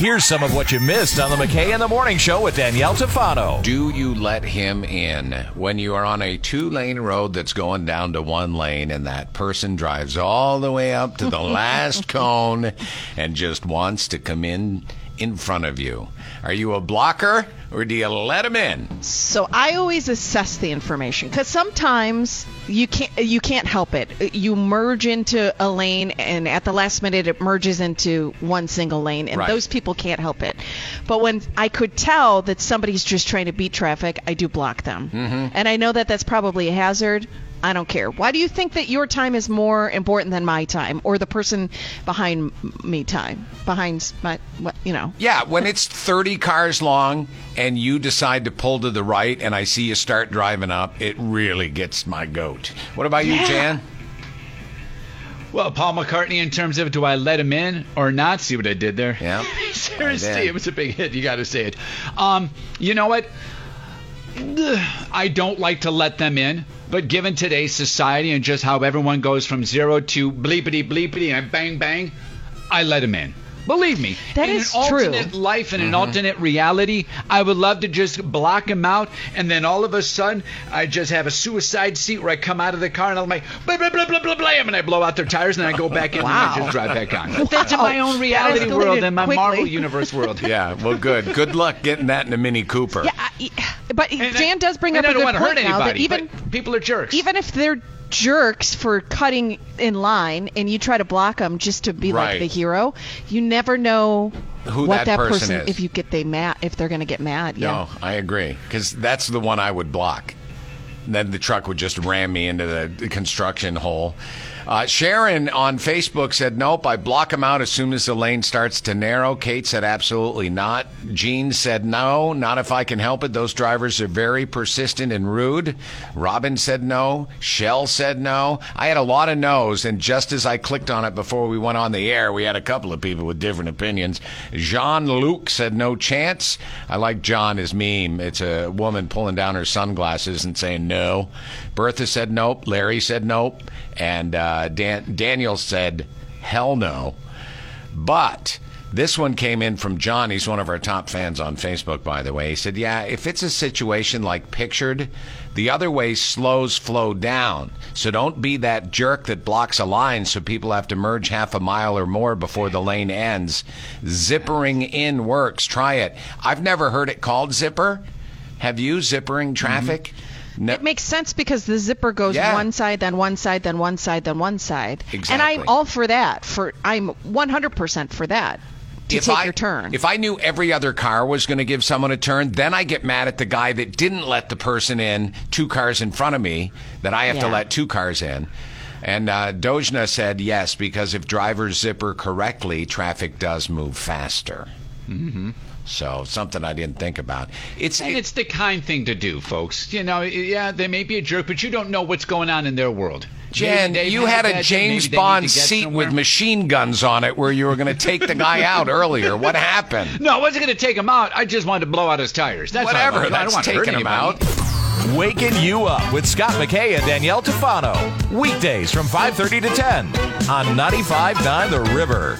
Here's some of what you missed on the McKay in the Morning Show with Danielle Tafano. Do you let him in when you are on a two lane road that's going down to one lane and that person drives all the way up to the last cone and just wants to come in in front of you? Are you a blocker or do you let them in? So I always assess the information because sometimes you can't you can't help it. You merge into a lane, and at the last minute it merges into one single lane, and Right. those people can't help it. But when I could tell that somebody's just trying to beat traffic, I do block them, mm-hmm. and I know that that's probably a hazard. I don't care. Why do you think that your time is more important than my time, or the person behind me time, behind my, what you know? Yeah, when it's 30 cars long and you decide to pull to the right and I see you start driving up, it really gets my goat. What about you, Yeah. Jan? Well, Paul McCartney, in terms of do I let him in or not? See what I did there? Yeah. Seriously, it was a big hit. You got to say it. Um, you know what? I don't like to let them in, but given today's society and just how everyone goes from zero to bleepity bleepity and bang bang, I let them in. Believe me, That in is an true. alternate life and an Mm-hmm. alternate reality, I would love to just block him out, and then all of a sudden, I just have a suicide seat where I come out of the car and I'm like, blah blah blah blah blah blah, and I blow out their tires, and then I go back in and I just drive back on. But that's in my own reality world and my quickly. Marvel universe world. Yeah, well, good. Good luck getting that in a Mini Cooper. Yeah, I, but And I- Jan does bring and up I a don't good want to point hurt now that anybody, even people are jerks. even if they're jerks for cutting in line and you try to block them just to be Right. like the hero, you never know Who what that person is. if you get they mad if they're going to get mad. Yeah. No, I agree. Because that's the one I would block. Then the truck would just ram me into the construction hole. Uh, Sharon on Facebook said, Nope, I block them out as soon as the lane starts to narrow. Kate said, Absolutely not. Jean said, No, not if I can help it. Those drivers are very persistent and rude. Robin said no. Shell said no. I had a lot of no's, and just as I clicked on it before we went on the air, we had a couple of people with different opinions. Jean Luc said no chance. I like John, his meme. It's a woman pulling down her sunglasses and saying no. Bertha said nope. Larry said nope. And uh, Dan- Daniel said hell no. But this one came in from John. He's one of our top fans on Facebook, by the way. He said, Yeah, if it's a situation like pictured, the other way slows flow down. So don't be that jerk that blocks a line so people have to merge half a mile or more before the lane ends. Zippering in works. Try it. I've never heard it called zipper. Have you? Zippering traffic? No- It makes sense because the zipper goes Yeah. one side, then one side, then one side, then one side. Exactly. And I'm all for that. For I'm 100% for that. To if take I, your turn. If I knew every other car was going to give someone a turn, then I get mad at the guy that didn't let the person in two cars in front of me that I have to let two cars in. And uh, Dojna said yes, because if drivers zipper correctly, traffic does move faster. Mm-hmm. So something I didn't think about. It's, And it's the kind thing to do, folks. You know, yeah, they may be a jerk, but you don't know what's going on in their world. Jen, Maybe they've you had had a James maybe they need Bond seat somewhere. with machine guns on it where you were going to take the guy out earlier. What happened? No, I wasn't going to take him out. I just wanted to blow out his tires. That's all I Whatever. wanted. I don't That's want to hurt taking him out. Waking you up with Scott McKay and Danielle Tafano. Weekdays from 5:30 to 10 on 95.9 The River.